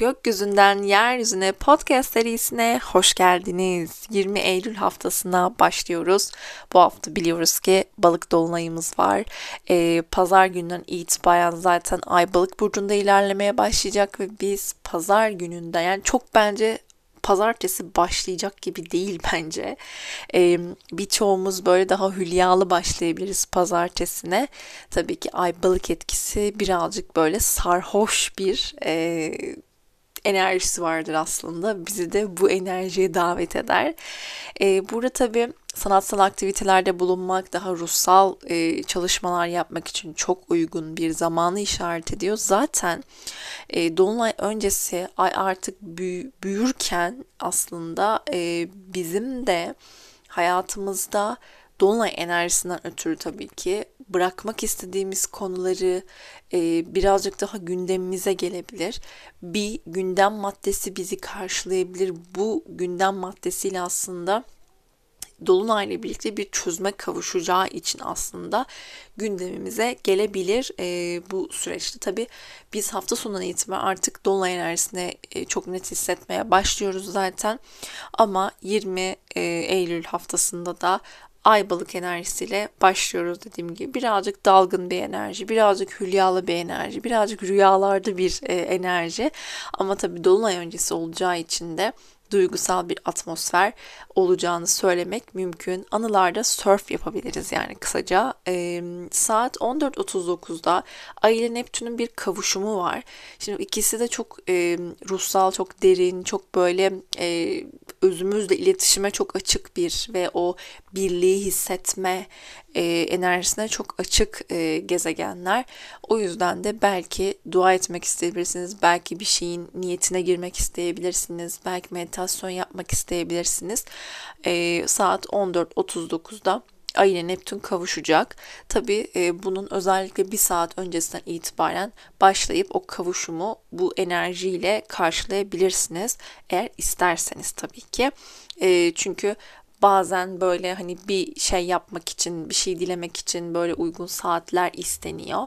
Gökyüzünden Yeryüzüne podcast serisine hoş geldiniz. 20 Eylül haftasına başlıyoruz. Bu hafta biliyoruz ki balık dolunayımız var. Ee, pazar günden itibaren zaten ay balık burcunda ilerlemeye başlayacak ve biz pazar gününde yani çok bence pazartesi başlayacak gibi değil bence. Ee, birçoğumuz böyle daha hülyalı başlayabiliriz pazartesine. Tabii ki ay balık etkisi birazcık böyle sarhoş bir e, enerjisi vardır aslında. Bizi de bu enerjiye davet eder. Ee, burada tabii sanatsal aktivitelerde bulunmak, daha ruhsal e, çalışmalar yapmak için çok uygun bir zamanı işaret ediyor. Zaten e, Dolunay öncesi ay artık büyü, büyürken aslında e, bizim de hayatımızda Dolunay enerjisinden ötürü tabii ki bırakmak istediğimiz konuları e, birazcık daha gündemimize gelebilir. Bir gündem maddesi bizi karşılayabilir. Bu gündem maddesiyle aslında Dolunay ile birlikte bir çözüme kavuşacağı için aslında gündemimize gelebilir e, bu süreçte. Tabi biz hafta sonundan itibaren artık Dolunay enerjisine e, çok net hissetmeye başlıyoruz zaten. Ama 20 e, Eylül haftasında da ay balık enerjisiyle başlıyoruz dediğim gibi. Birazcık dalgın bir enerji, birazcık hülyalı bir enerji, birazcık rüyalarda bir e, enerji. Ama tabii dolunay öncesi olacağı için de duygusal bir atmosfer olacağını söylemek mümkün. Anılarda surf yapabiliriz yani kısaca. E, saat 14.39'da Ay ile Neptün'ün bir kavuşumu var. Şimdi ikisi de çok e, ruhsal, çok derin, çok böyle e, özümüzle iletişime çok açık bir ve o birliği hissetme e, enerjisine çok açık e, gezegenler. O yüzden de belki dua etmek isteyebilirsiniz. Belki bir şeyin niyetine girmek isteyebilirsiniz. Belki meditasyon yapmak isteyebilirsiniz. E, saat 14.39'da Ay ile Neptün kavuşacak. Tabi e, bunun özellikle bir saat öncesinden itibaren başlayıp o kavuşumu bu enerjiyle karşılayabilirsiniz. Eğer isterseniz tabii ki. E, çünkü bazen böyle hani bir şey yapmak için, bir şey dilemek için böyle uygun saatler isteniyor.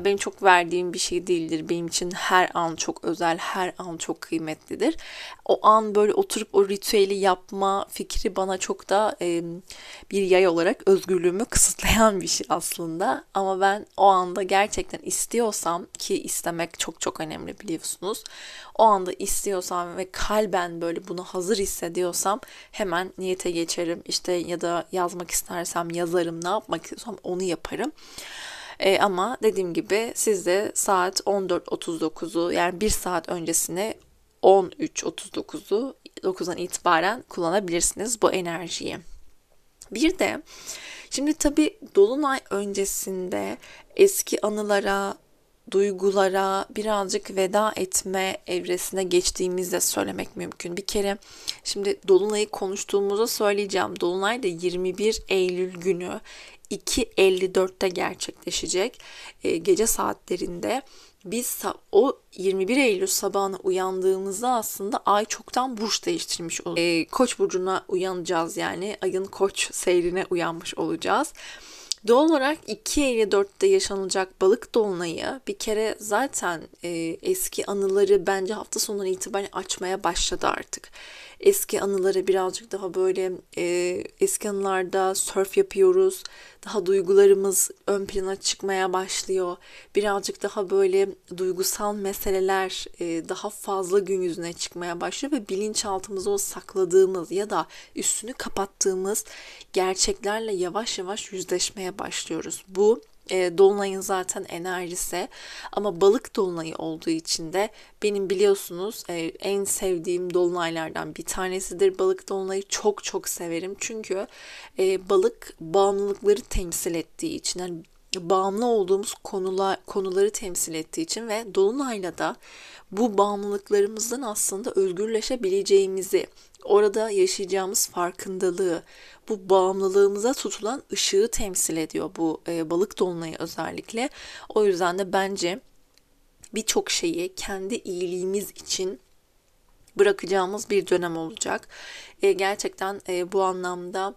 Benim çok verdiğim bir şey değildir. Benim için her an çok özel, her an çok kıymetlidir. O an böyle oturup o ritüeli yapma fikri bana çok da e, bir yay olarak özgürlüğümü kısıtlayan bir şey aslında. Ama ben o anda gerçekten istiyorsam ki istemek çok çok önemli biliyorsunuz. O anda istiyorsam ve kalben böyle bunu hazır hissediyorsam hemen niyete geçerim. İşte ya da yazmak istersem yazarım. Ne yapmak istiyorsam onu yaparım. E, ama dediğim gibi siz de saat 14.39'u yani bir saat öncesine 13.39'u 9'dan itibaren kullanabilirsiniz bu enerjiyi. Bir de şimdi tabi dolunay öncesinde eski anılara, duygulara birazcık veda etme evresine geçtiğimizde söylemek mümkün. Bir kere şimdi Dolunay'ı konuştuğumuzda söyleyeceğim. Dolunay da 21 Eylül günü 2.54'te gerçekleşecek. E, gece saatlerinde biz o 21 Eylül sabahına uyandığımızda aslında ay çoktan burç değiştirmiş olacak. E, koç burcuna uyanacağız yani ayın koç seyrine uyanmış olacağız. Doğal olarak 2.54'te yaşanacak balık dolunayı bir kere zaten e, eski anıları bence hafta sonundan itibaren açmaya başladı artık eski anıları birazcık daha böyle e, eski anılarda surf yapıyoruz. Daha duygularımız ön plana çıkmaya başlıyor. Birazcık daha böyle duygusal meseleler e, daha fazla gün yüzüne çıkmaya başlıyor ve bilinçaltımızda o sakladığımız ya da üstünü kapattığımız gerçeklerle yavaş yavaş yüzleşmeye başlıyoruz. Bu e, dolunayın zaten enerjisi ama balık dolunayı olduğu için de benim biliyorsunuz e, en sevdiğim dolunaylardan bir tanesidir. Balık dolunayı çok çok severim çünkü e, balık bağımlılıkları temsil ettiği için yani bağımlı olduğumuz konular konuları temsil ettiği için ve dolunayla da bu bağımlılıklarımızdan aslında özgürleşebileceğimizi orada yaşayacağımız farkındalığı, bu bağımlılığımıza tutulan ışığı temsil ediyor bu e, balık dolunayı özellikle. O yüzden de bence birçok şeyi kendi iyiliğimiz için bırakacağımız bir dönem olacak. E, gerçekten e, bu anlamda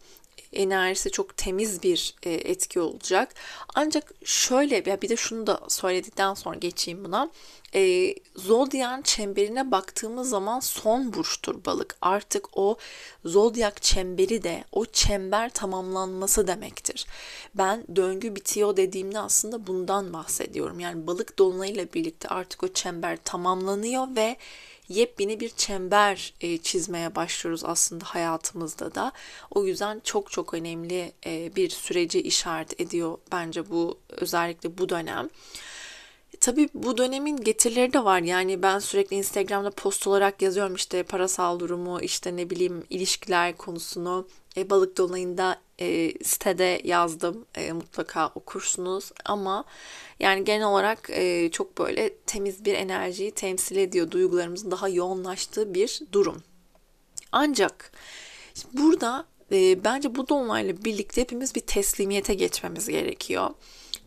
enerjisi çok temiz bir e, etki olacak. Ancak şöyle ya bir de şunu da söyledikten sonra geçeyim buna. E, zodyan çemberine baktığımız zaman son burçtur balık. Artık o zodyak çemberi de o çember tamamlanması demektir. Ben döngü bitiyor dediğimde aslında bundan bahsediyorum. Yani balık dolunayıyla birlikte artık o çember tamamlanıyor ve yepyeni bir çember e, çizmeye başlıyoruz aslında hayatımızda da. O yüzden çok çok önemli e, bir süreci işaret ediyor bence bu özellikle bu dönem. Tabii bu dönemin getirileri de var. Yani ben sürekli Instagram'da post olarak yazıyorum işte parasal durumu, işte ne bileyim ilişkiler konusunu. E, balık dolayında e, sitede yazdım. E, mutlaka okursunuz. Ama yani genel olarak e, çok böyle temiz bir enerjiyi temsil ediyor. Duygularımızın daha yoğunlaştığı bir durum. Ancak burada e, bence bu dolunayla birlikte hepimiz bir teslimiyete geçmemiz gerekiyor.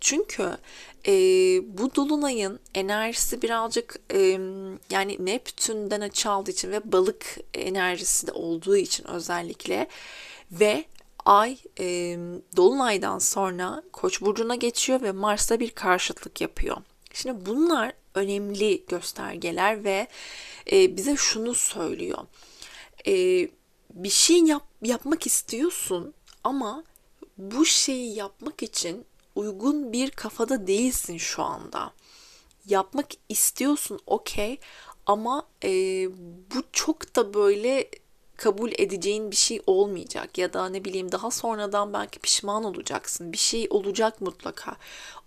Çünkü e, bu dolunayın enerjisi birazcık e, yani Neptün'den açı aldığı için ve balık enerjisi de olduğu için özellikle ve ay e, dolunaydan sonra Koç burcuna geçiyor ve Mars'ta bir karşıtlık yapıyor. Şimdi bunlar önemli göstergeler ve e, bize şunu söylüyor. E, bir şey yap, yapmak istiyorsun ama bu şeyi yapmak için uygun bir kafada değilsin şu anda. Yapmak istiyorsun okey ama e, bu çok da böyle kabul edeceğin bir şey olmayacak ya da ne bileyim daha sonradan belki pişman olacaksın. Bir şey olacak mutlaka.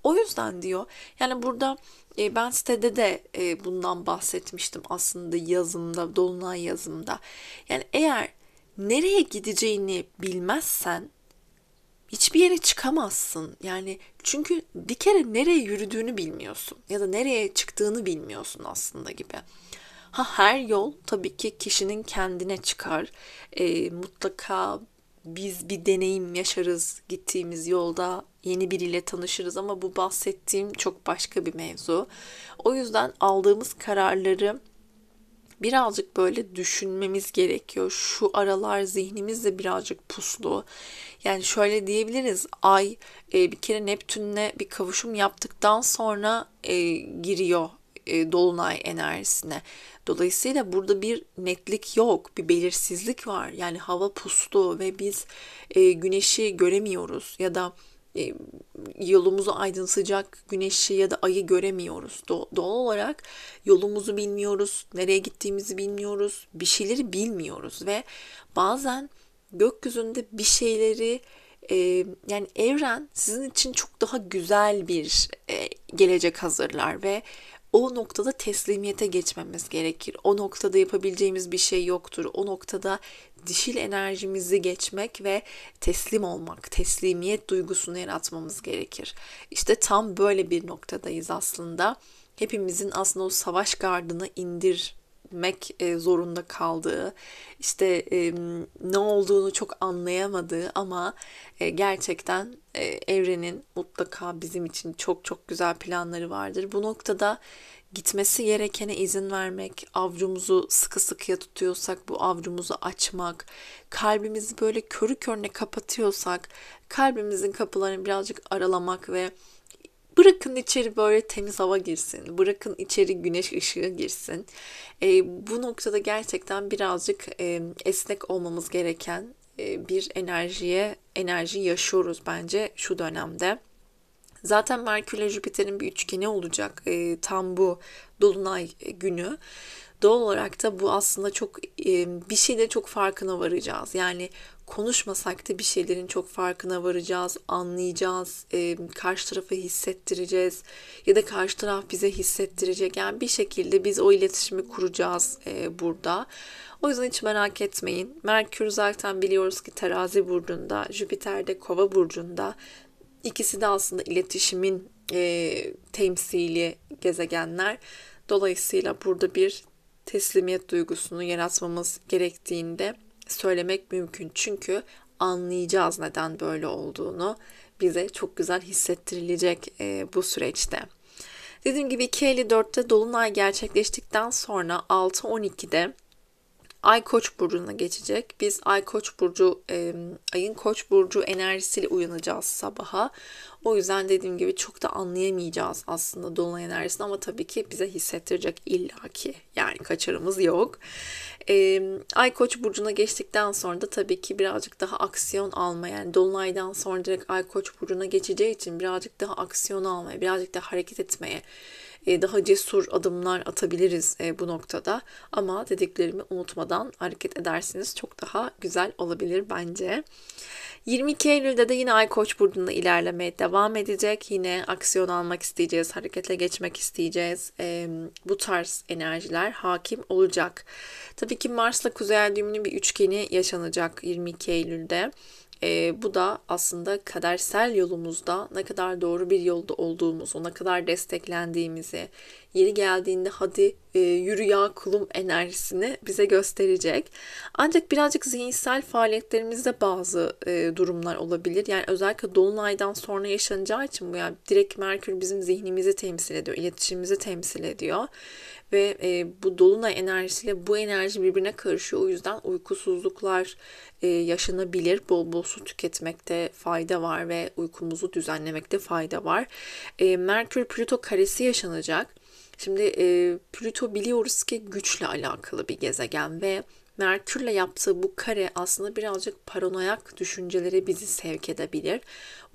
O yüzden diyor yani burada e, ben sitede de e, bundan bahsetmiştim aslında yazımda, dolunay yazımda. Yani eğer nereye gideceğini bilmezsen hiçbir yere çıkamazsın. Yani çünkü bir kere nereye yürüdüğünü bilmiyorsun ya da nereye çıktığını bilmiyorsun aslında gibi. Ha her yol tabii ki kişinin kendine çıkar. E, mutlaka biz bir deneyim yaşarız gittiğimiz yolda yeni biriyle tanışırız ama bu bahsettiğim çok başka bir mevzu. O yüzden aldığımız kararları birazcık böyle düşünmemiz gerekiyor. Şu aralar zihnimiz de birazcık puslu. Yani şöyle diyebiliriz. Ay e, bir kere Neptün'le bir kavuşum yaptıktan sonra e, giriyor e, dolunay enerjisine. Dolayısıyla burada bir netlik yok, bir belirsizlik var. Yani hava puslu ve biz e, güneşi göremiyoruz ya da e, yolumuzu aydınlatacak güneşi ya da ayı göremiyoruz. doğal olarak yolumuzu bilmiyoruz, nereye gittiğimizi bilmiyoruz, bir şeyleri bilmiyoruz ve bazen gökyüzünde bir şeyleri yani evren sizin için çok daha güzel bir gelecek hazırlar ve o noktada teslimiyete geçmemiz gerekir. O noktada yapabileceğimiz bir şey yoktur. O noktada dişil enerjimizi geçmek ve teslim olmak, teslimiyet duygusunu yaratmamız gerekir. İşte tam böyle bir noktadayız aslında. Hepimizin aslında o savaş gardını indir etmek e, zorunda kaldığı, işte e, ne olduğunu çok anlayamadığı ama e, gerçekten evrenin mutlaka bizim için çok çok güzel planları vardır. Bu noktada gitmesi gerekene izin vermek, avcumuzu sıkı sıkıya tutuyorsak bu avcumuzu açmak, kalbimizi böyle körü körüne kapatıyorsak kalbimizin kapılarını birazcık aralamak ve Bırakın içeri böyle temiz hava girsin. Bırakın içeri güneş ışığı girsin. E, bu noktada gerçekten birazcık e, esnek olmamız gereken e, bir enerjiye enerji yaşıyoruz bence şu dönemde. Zaten Merkür ile Jüpiter'in bir üçgeni olacak e, tam bu dolunay günü. Doğal olarak da bu aslında çok e, bir şeyde çok farkına varacağız. Yani konuşmasak da bir şeylerin çok farkına varacağız, anlayacağız, e, karşı tarafı hissettireceğiz ya da karşı taraf bize hissettirecek. Yani bir şekilde biz o iletişimi kuracağız e, burada. O yüzden hiç merak etmeyin. Merkür zaten biliyoruz ki terazi burcunda, Jüpiter de kova burcunda. İkisi de aslında iletişimin e, temsili gezegenler. Dolayısıyla burada bir teslimiyet duygusunu yaratmamız gerektiğinde söylemek mümkün. Çünkü anlayacağız neden böyle olduğunu. Bize çok güzel hissettirilecek e, bu süreçte. Dediğim gibi 2.54'te Dolunay gerçekleştikten sonra 6.12'de Ay Koç burcuna geçecek. Biz Ay Koç burcu, e, ayın Koç burcu enerjisiyle uyanacağız sabaha. O yüzden dediğim gibi çok da anlayamayacağız aslında dolunay enerjisini ama tabii ki bize hissettirecek illaki. Yani kaçarımız yok. E, Ay Koç burcuna geçtikten sonra da tabii ki birazcık daha aksiyon alma yani dolunaydan sonra direkt Ay Koç burcuna geçeceği için birazcık daha aksiyon almaya, birazcık daha hareket etmeye daha cesur adımlar atabiliriz e, bu noktada. Ama dediklerimi unutmadan hareket edersiniz çok daha güzel olabilir bence. 22 Eylül'de de yine Ay Koç burcunda ilerlemeye devam edecek. Yine aksiyon almak isteyeceğiz, harekete geçmek isteyeceğiz. E, bu tarz enerjiler hakim olacak. Tabii ki Mars'la Kuzey Ay düğümünün bir üçgeni yaşanacak 22 Eylül'de. E, bu da aslında kadersel yolumuzda ne kadar doğru bir yolda olduğumuzu, ne kadar desteklendiğimizi, yeri geldiğinde hadi e, yürü ya kulum enerjisini bize gösterecek. Ancak birazcık zihinsel faaliyetlerimizde bazı e, durumlar olabilir. Yani özellikle dolunaydan sonra yaşanacağı için bu yani direkt Merkür bizim zihnimizi temsil ediyor, iletişimimizi temsil ediyor ve e, bu dolunay enerjisiyle bu enerji birbirine karışıyor. O yüzden uykusuzluklar e, yaşanabilir. Bol bol su tüketmekte fayda var ve uykumuzu düzenlemekte fayda var. E, Merkür Plüto karesi yaşanacak. Şimdi e, Plüto biliyoruz ki güçle alakalı bir gezegen ve Merkür'le yaptığı bu kare aslında birazcık paranoyak düşüncelere bizi sevk edebilir.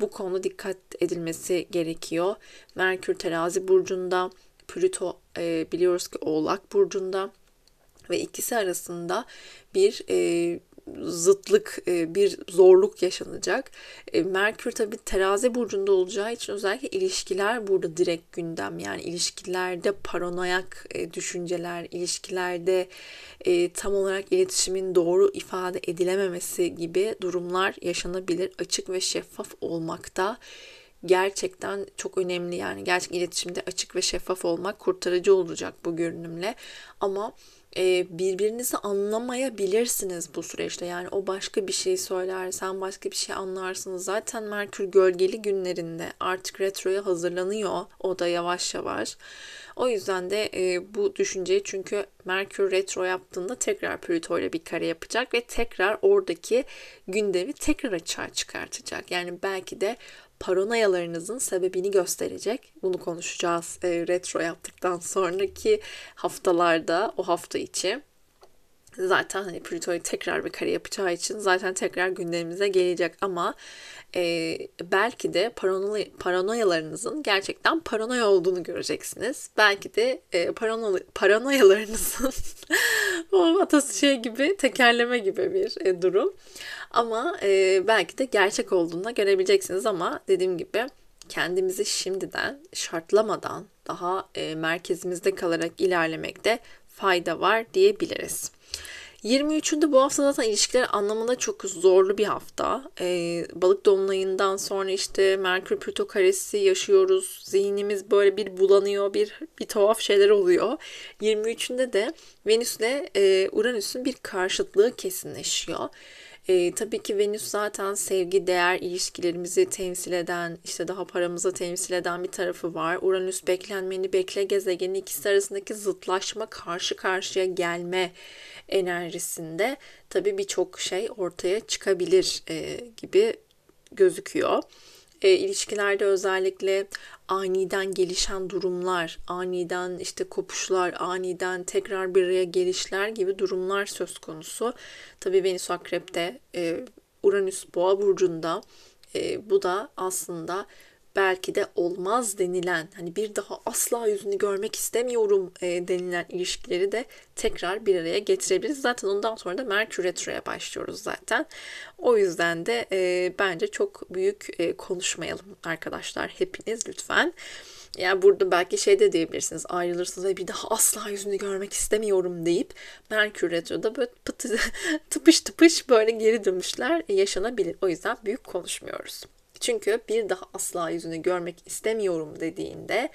Bu konuda dikkat edilmesi gerekiyor. Merkür terazi burcunda, Plüto e, biliyoruz ki Oğlak burcunda ve ikisi arasında bir e, zıtlık, e, bir zorluk yaşanacak. E, Merkür tabi terazi burcunda olacağı için özellikle ilişkiler burada direkt gündem. Yani ilişkilerde paranoyak e, düşünceler, ilişkilerde tam olarak iletişimin doğru ifade edilememesi gibi durumlar yaşanabilir. Açık ve şeffaf olmakta gerçekten çok önemli yani gerçek iletişimde açık ve şeffaf olmak kurtarıcı olacak bu görünümle ama e, birbirinizi anlamayabilirsiniz bu süreçte. Yani o başka bir şey söyler, sen başka bir şey anlarsınız. Zaten Merkür gölgeli günlerinde artık retroya hazırlanıyor. O da yavaş yavaş. O yüzden de e, bu düşünceyi çünkü Merkür retro yaptığında tekrar Plüto ile bir kare yapacak ve tekrar oradaki gündemi tekrar açığa çıkartacak. Yani belki de paranoyalarınızın sebebini gösterecek. Bunu konuşacağız e, retro yaptıktan sonraki haftalarda o hafta içi. Zaten hani Plüto'yu tekrar bir kare yapacağı için zaten tekrar gündemimize gelecek ama e, belki de paranoy paranoyalarınızın gerçekten paranoya olduğunu göreceksiniz. Belki de e, parano paranoyalarınızın o atası şey gibi tekerleme gibi bir e, durum. Ama e, belki de gerçek olduğunu görebileceksiniz ama dediğim gibi kendimizi şimdiden şartlamadan daha e, merkezimizde kalarak ilerlemekte fayda var diyebiliriz. 23'ünde bu hafta zaten ilişkiler anlamında çok zorlu bir hafta. Ee, balık dolunayından sonra işte Merkür Plüto karesi yaşıyoruz. Zihnimiz böyle bir bulanıyor, bir bir tuhaf şeyler oluyor. 23'ünde de Venüs'le e, Uranüs'ün bir karşıtlığı kesinleşiyor. E, tabii ki Venüs zaten sevgi, değer, ilişkilerimizi temsil eden, işte daha paramızı temsil eden bir tarafı var. Uranüs beklenmeni bekle gezegeni ikisi arasındaki zıtlaşma, karşı karşıya gelme enerjisinde tabii birçok şey ortaya çıkabilir e, gibi gözüküyor. E, ilişkilerde özellikle aniden gelişen durumlar, aniden işte kopuşlar, aniden tekrar bir araya gelişler gibi durumlar söz konusu. Tabii Venüs Akrep'te, e, Uranüs Boğa burcunda e, bu da aslında belki de olmaz denilen hani bir daha asla yüzünü görmek istemiyorum e, denilen ilişkileri de tekrar bir araya getirebiliriz. Zaten ondan sonra da Merkür Retro'ya başlıyoruz zaten. O yüzden de e, bence çok büyük e, konuşmayalım arkadaşlar hepiniz lütfen. Yani burada belki şey de diyebilirsiniz ayrılırsınız ve bir daha asla yüzünü görmek istemiyorum deyip Merkür Retro'da böyle pıtı, tıpış tıpış böyle geri dönüşler yaşanabilir. O yüzden büyük konuşmuyoruz. Çünkü bir daha asla yüzünü görmek istemiyorum dediğinde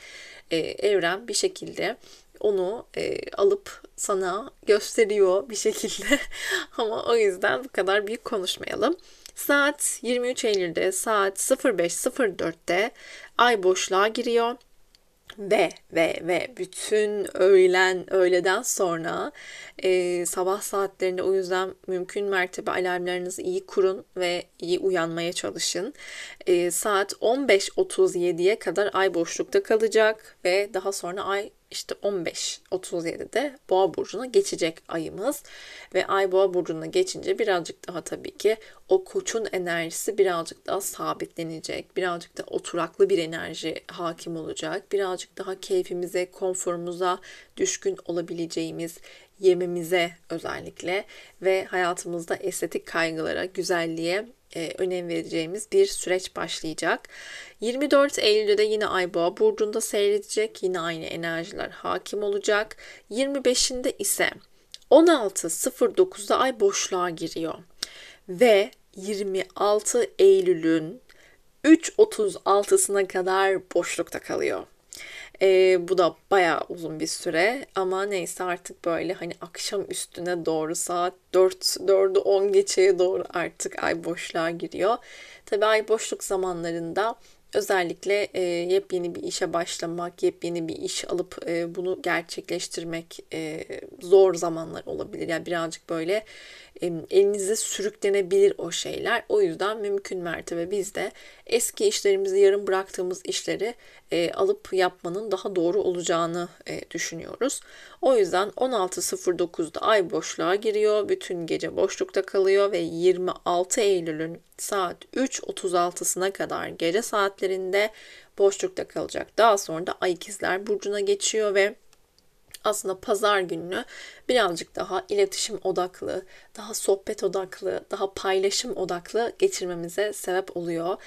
e, evren bir şekilde onu e, alıp sana gösteriyor bir şekilde. Ama o yüzden bu kadar büyük konuşmayalım. Saat 23 Eylül'de saat 05.04'te ay boşluğa giriyor. Ve ve ve bütün öğlen öğleden sonra e, sabah saatlerinde o yüzden mümkün mertebe alarmlarınızı iyi kurun ve iyi uyanmaya çalışın. E, saat 15.37'ye kadar ay boşlukta kalacak ve daha sonra ay işte 15-37'de Boğa burcuna geçecek ayımız ve Ay Boğa burcuna geçince birazcık daha tabii ki o koçun enerjisi birazcık daha sabitlenecek. Birazcık da oturaklı bir enerji hakim olacak. Birazcık daha keyfimize, konforumuza düşkün olabileceğimiz yememize özellikle ve hayatımızda estetik kaygılara, güzelliğe e, önem vereceğimiz bir süreç başlayacak. 24 Eylül'de de yine Ay Boğa burcunda seyredecek. Yine aynı enerjiler hakim olacak. 25'inde ise 16.09'da Ay boşluğa giriyor. Ve 26 Eylül'ün 3.36'sına kadar boşlukta kalıyor. E, bu da bayağı uzun bir süre ama neyse artık böyle hani akşam üstüne doğru saat 4 4'ü 10 geçeye doğru artık ay boşluğa giriyor. Tabii ay boşluk zamanlarında özellikle e, yepyeni bir işe başlamak, yepyeni bir iş alıp e, bunu gerçekleştirmek e, zor zamanlar olabilir. Yani birazcık böyle elinize sürüklenebilir o şeyler. O yüzden mümkün mertebe biz de eski işlerimizi, yarım bıraktığımız işleri e, alıp yapmanın daha doğru olacağını e, düşünüyoruz. O yüzden 16.09'da ay boşluğa giriyor. Bütün gece boşlukta kalıyor ve 26 Eylül'ün saat 3.36'sına kadar gece saatlerinde boşlukta kalacak. Daha sonra da Ay ikizler Burcu'na geçiyor ve aslında pazar gününü birazcık daha iletişim odaklı, daha sohbet odaklı, daha paylaşım odaklı geçirmemize sebep oluyor.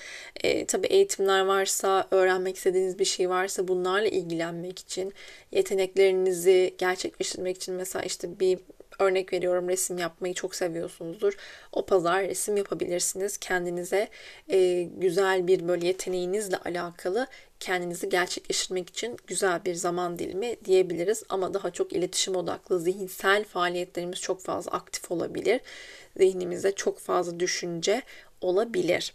E, tabii eğitimler varsa, öğrenmek istediğiniz bir şey varsa bunlarla ilgilenmek için, yeteneklerinizi gerçekleştirmek için mesela işte bir Örnek veriyorum resim yapmayı çok seviyorsunuzdur. O pazar resim yapabilirsiniz. Kendinize e, güzel bir böyle yeteneğinizle alakalı kendinizi gerçekleştirmek için güzel bir zaman dilimi diyebiliriz. Ama daha çok iletişim odaklı, zihinsel faaliyetlerimiz çok fazla aktif olabilir. Zihnimizde çok fazla düşünce olabilir.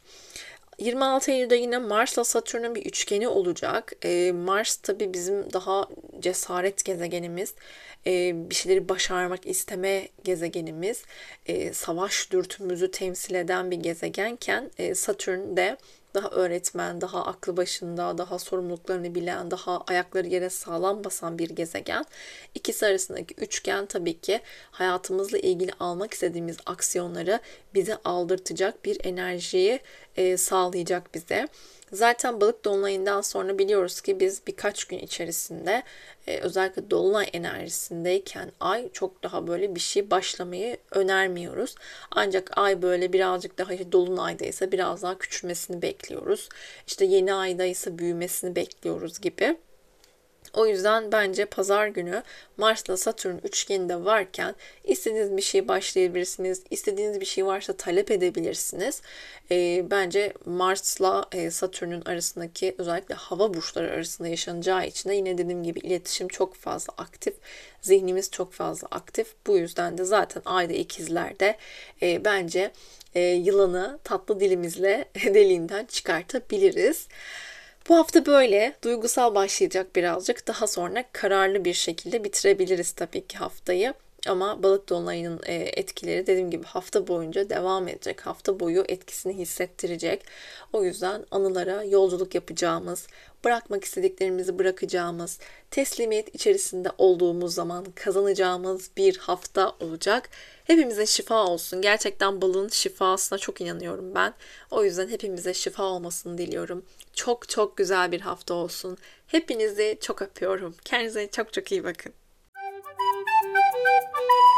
26 Eylül'de yine Mars'la Satürn'ün bir üçgeni olacak. Ee, Mars tabi bizim daha cesaret gezegenimiz. Ee, bir şeyleri başarmak isteme gezegenimiz. Ee, savaş dürtümüzü temsil eden bir gezegenken e, Satürn de daha öğretmen, daha aklı başında, daha sorumluluklarını bilen, daha ayakları yere sağlam basan bir gezegen. İkisi arasındaki üçgen tabii ki hayatımızla ilgili almak istediğimiz aksiyonları bize aldırtacak bir enerjiyi e, sağlayacak bize. Zaten balık dolunayından sonra biliyoruz ki biz birkaç gün içerisinde e, özellikle dolunay enerjisindeyken ay çok daha böyle bir şey başlamayı önermiyoruz. Ancak ay böyle birazcık daha işte dolunaydaysa biraz daha küçülmesini bekliyoruz. İşte yeni aydaysa büyümesini bekliyoruz gibi. O yüzden bence pazar günü Mars'la Satürn üçgeninde varken istediğiniz bir şey başlayabilirsiniz. İstediğiniz bir şey varsa talep edebilirsiniz. E, bence Mars'la e, Satürn'ün arasındaki özellikle hava burçları arasında yaşanacağı için de yine dediğim gibi iletişim çok fazla aktif. Zihnimiz çok fazla aktif. Bu yüzden de zaten ayda ikizlerde e, bence e, yılanı tatlı dilimizle deliğinden çıkartabiliriz. Bu hafta böyle duygusal başlayacak birazcık. Daha sonra kararlı bir şekilde bitirebiliriz tabii ki haftayı. Ama balık dolunayının e, etkileri dediğim gibi hafta boyunca devam edecek. Hafta boyu etkisini hissettirecek. O yüzden anılara yolculuk yapacağımız, bırakmak istediklerimizi bırakacağımız, teslimiyet içerisinde olduğumuz zaman kazanacağımız bir hafta olacak. Hepimize şifa olsun. Gerçekten balığın şifasına çok inanıyorum ben. O yüzden hepimize şifa olmasını diliyorum. Çok çok güzel bir hafta olsun. Hepinizi çok öpüyorum. Kendinize çok çok iyi bakın. Thank you.